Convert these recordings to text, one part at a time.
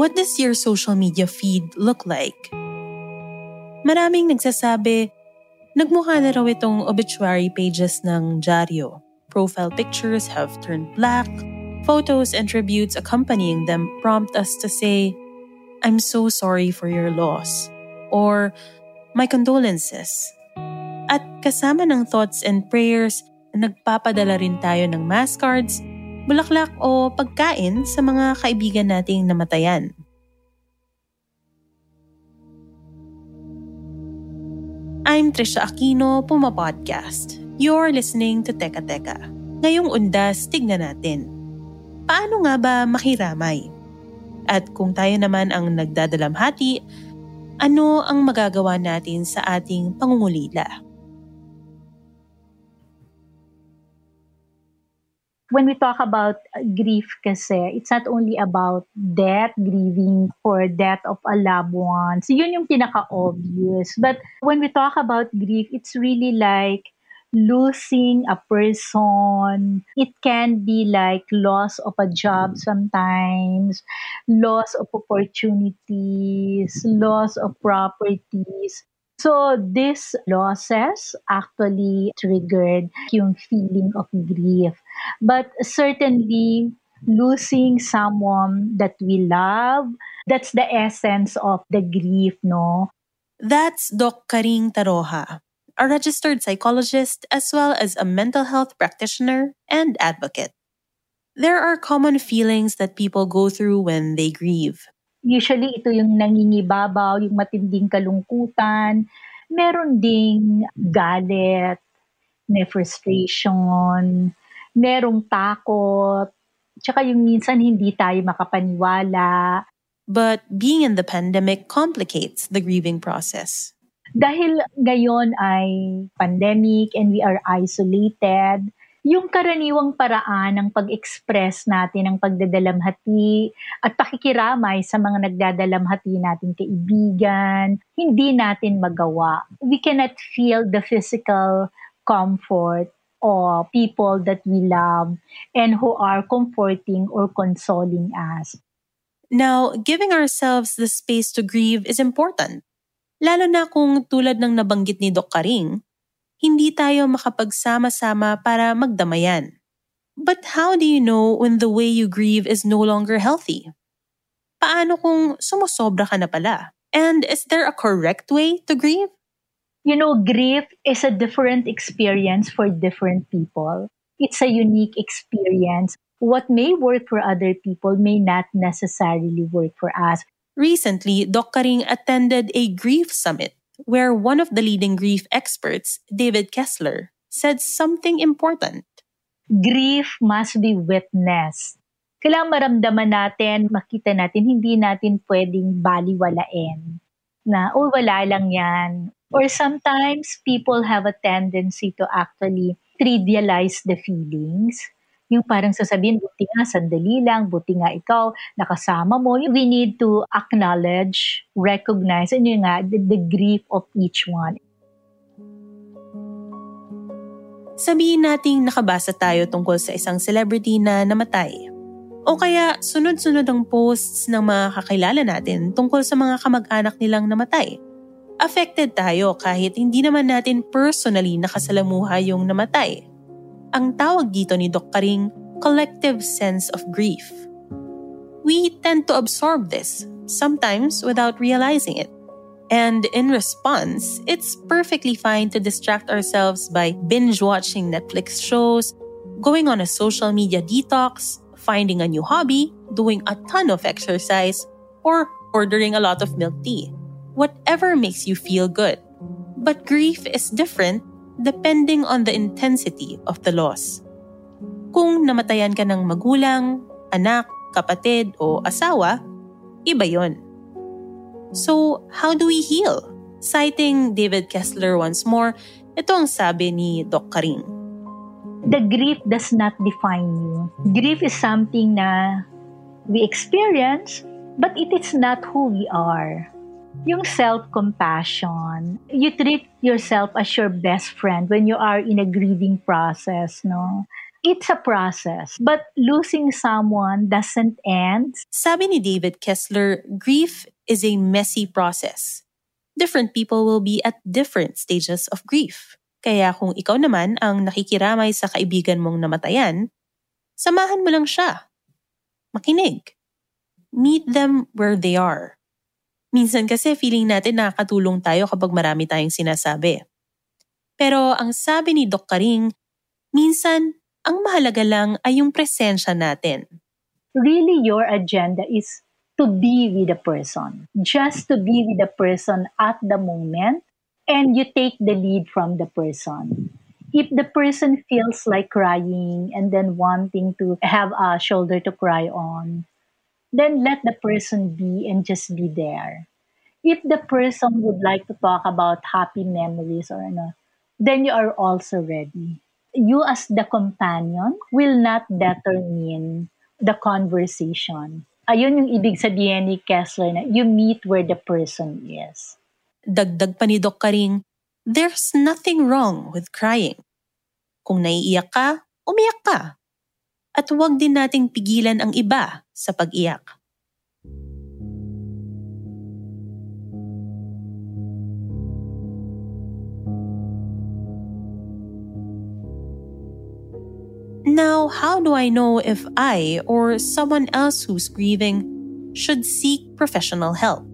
What does your social media feed look like? Maraming nagsasabi, nagmukha na raw itong obituary pages ng dyaryo. Profile pictures have turned black. Photos and tributes accompanying them prompt us to say, I'm so sorry for your loss. Or, my condolences. At kasama ng thoughts and prayers, nagpapadala rin tayo ng mass cards, bulaklak o pagkain sa mga kaibigan nating namatayan. I'm Trisha Aquino, Puma Podcast. You're listening to Teka Teka. Ngayong undas, tignan natin. Paano nga ba makiramay? At kung tayo naman ang nagdadalamhati, ano ang magagawa natin sa ating pangungulila? When we talk about grief kasi, it's not only about death, grieving for death of a loved one. So yun yung pinaka-obvious. But when we talk about grief, it's really like losing a person. It can be like loss of a job sometimes, loss of opportunities, loss of properties. So this losses actually triggered yung feeling of grief. But certainly losing someone that we love, that's the essence of the grief, no? That's Doc Karing Taroha, a registered psychologist as well as a mental health practitioner and advocate. There are common feelings that people go through when they grieve. Usually, ito yung nangingibabaw, yung matinding kalungkutan. Meron ding galit, may frustration, merong takot, tsaka yung minsan hindi tayo makapaniwala. But being in the pandemic complicates the grieving process. Dahil ngayon ay pandemic and we are isolated, yung karaniwang paraan ng pag-express natin ng pagdadalamhati at pakikiramay sa mga nagdadalamhati natin kaibigan, hindi natin magawa. We cannot feel the physical comfort of people that we love and who are comforting or consoling us. Now, giving ourselves the space to grieve is important. Lalo na kung tulad ng nabanggit ni Doc Karing, hindi tayo makapagsama-sama para magdamayan. But how do you know when the way you grieve is no longer healthy? Paano kung sumusobra ka na pala? And is there a correct way to grieve? You know, grief is a different experience for different people. It's a unique experience. What may work for other people may not necessarily work for us. Recently, Doc Karing attended a grief summit where one of the leading grief experts, David Kessler, said something important. Grief must be witnessed. Kailangan maramdaman natin, makita natin, hindi natin pwedeng baliwalain na, oh, wala lang yan. Or sometimes people have a tendency to actually trivialize the feelings yung parang sasabihin, buti nga, sandali lang, buti nga ikaw, nakasama mo. We need to acknowledge, recognize, and yun nga, the, the grief of each one. Sabihin nating nakabasa tayo tungkol sa isang celebrity na namatay. O kaya sunod-sunod ang posts ng mga kakilala natin tungkol sa mga kamag-anak nilang namatay. Affected tayo kahit hindi naman natin personally nakasalamuha yung namatay ang tawag dito ni Doc Karing collective sense of grief. We tend to absorb this, sometimes without realizing it. And in response, it's perfectly fine to distract ourselves by binge watching Netflix shows, going on a social media detox, finding a new hobby, doing a ton of exercise, or ordering a lot of milk tea. Whatever makes you feel good. But grief is different depending on the intensity of the loss. Kung namatayan ka ng magulang, anak, kapatid o asawa, iba yon. So, how do we heal? Citing David Kessler once more, ito ang sabi ni Doc Karing. The grief does not define you. Grief is something na we experience, but it is not who we are. Yung self-compassion, you treat yourself as your best friend when you are in a grieving process, no? It's a process, but losing someone doesn't end. Sabi ni David Kessler, grief is a messy process. Different people will be at different stages of grief. Kaya kung ikaw naman ang nakikiramay sa kaibigan mong namatayan, samahan mo lang siya. Makinig. Meet them where they are. Minsan kasi feeling natin nakakatulong tayo kapag marami tayong sinasabi. Pero ang sabi ni Doc Karing, minsan ang mahalaga lang ay yung presensya natin. Really, your agenda is to be with the person. Just to be with the person at the moment and you take the lead from the person. If the person feels like crying and then wanting to have a shoulder to cry on, then let the person be and just be there. If the person would like to talk about happy memories or ano, then you are also ready. You as the companion will not determine the conversation ayun yung ibig sabihin ni Kessler na you meet where the person is. Dagdag pa ni Doc Karing, there's nothing wrong with crying. Kung naiiyak ka, umiyak ka. At huwag din nating pigilan ang iba sa pag-iyak. Now, how do I know if I or someone else who's grieving should seek professional help?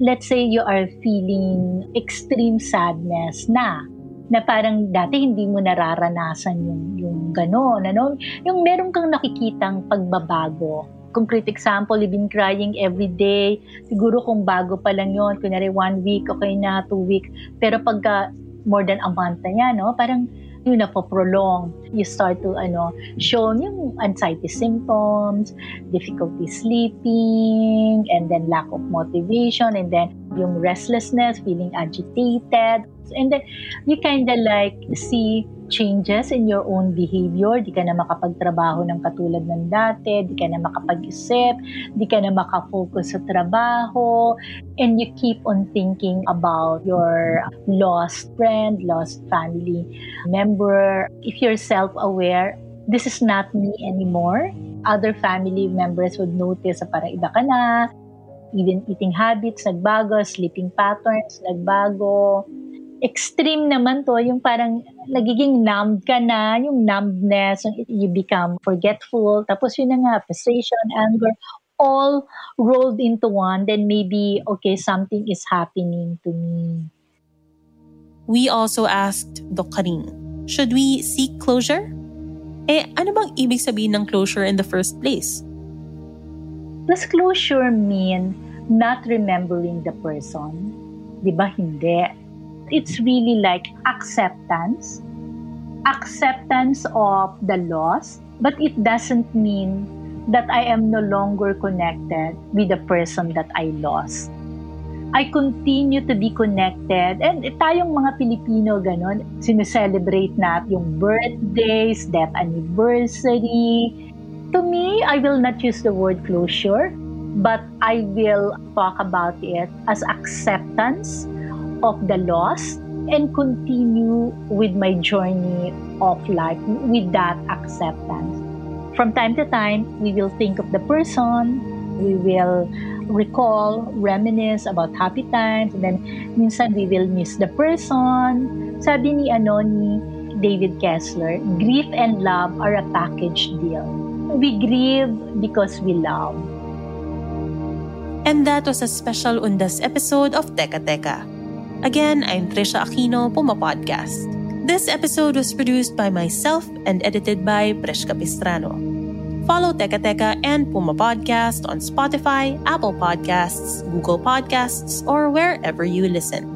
Let's say you are feeling extreme sadness na na parang dati hindi mo nararanasan yung yung gano'n, ano? Yung meron kang nakikitang pagbabago. Concrete example, you've been crying every day. Siguro kung bago pa lang yon, kunyari one week, okay na, two weeks. Pero pagka more than a month na yan, no? Parang yun na prolong. You start to ano, show yung anxiety symptoms, difficulty sleeping, and then lack of motivation, and then yung restlessness, feeling agitated. And then you kind of like see changes in your own behavior. Di ka na makapagtrabaho ng katulad ng dati, di ka na makapag-isip, di ka na makafocus sa trabaho, and you keep on thinking about your lost friend, lost family member. If you're self-aware, this is not me anymore. Other family members would notice na parang iba ka na, even eating habits nagbago, sleeping patterns nagbago, extreme naman to, yung parang nagiging numbed ka na, yung numbness, you become forgetful, tapos yun na nga, frustration, anger, all rolled into one, then maybe, okay, something is happening to me. We also asked Doc Karin, should we seek closure? Eh, ano bang ibig sabihin ng closure in the first place? Does closure mean not remembering the person? Di ba hindi? It's really like acceptance, acceptance of the loss, but it doesn't mean that I am no longer connected with the person that I lost. I continue to be connected. And tayong mga Pilipino, ganun, sineselebrate natin yung birthdays, death anniversary. To me, I will not use the word closure, but I will talk about it as acceptance of the loss and continue with my journey of life with that acceptance. From time to time, we will think of the person, we will recall, reminisce about happy times, and then minsan we will miss the person. Sabi ni ano ni David Kessler, grief and love are a package deal. We grieve because we love. And that was a special Undas episode of Teka Teka. Again, I'm Trisha Aquino, Puma Podcast. This episode was produced by myself and edited by Preska Pistrano. Follow Teka Teka and Puma Podcast on Spotify, Apple Podcasts, Google Podcasts, or wherever you listen.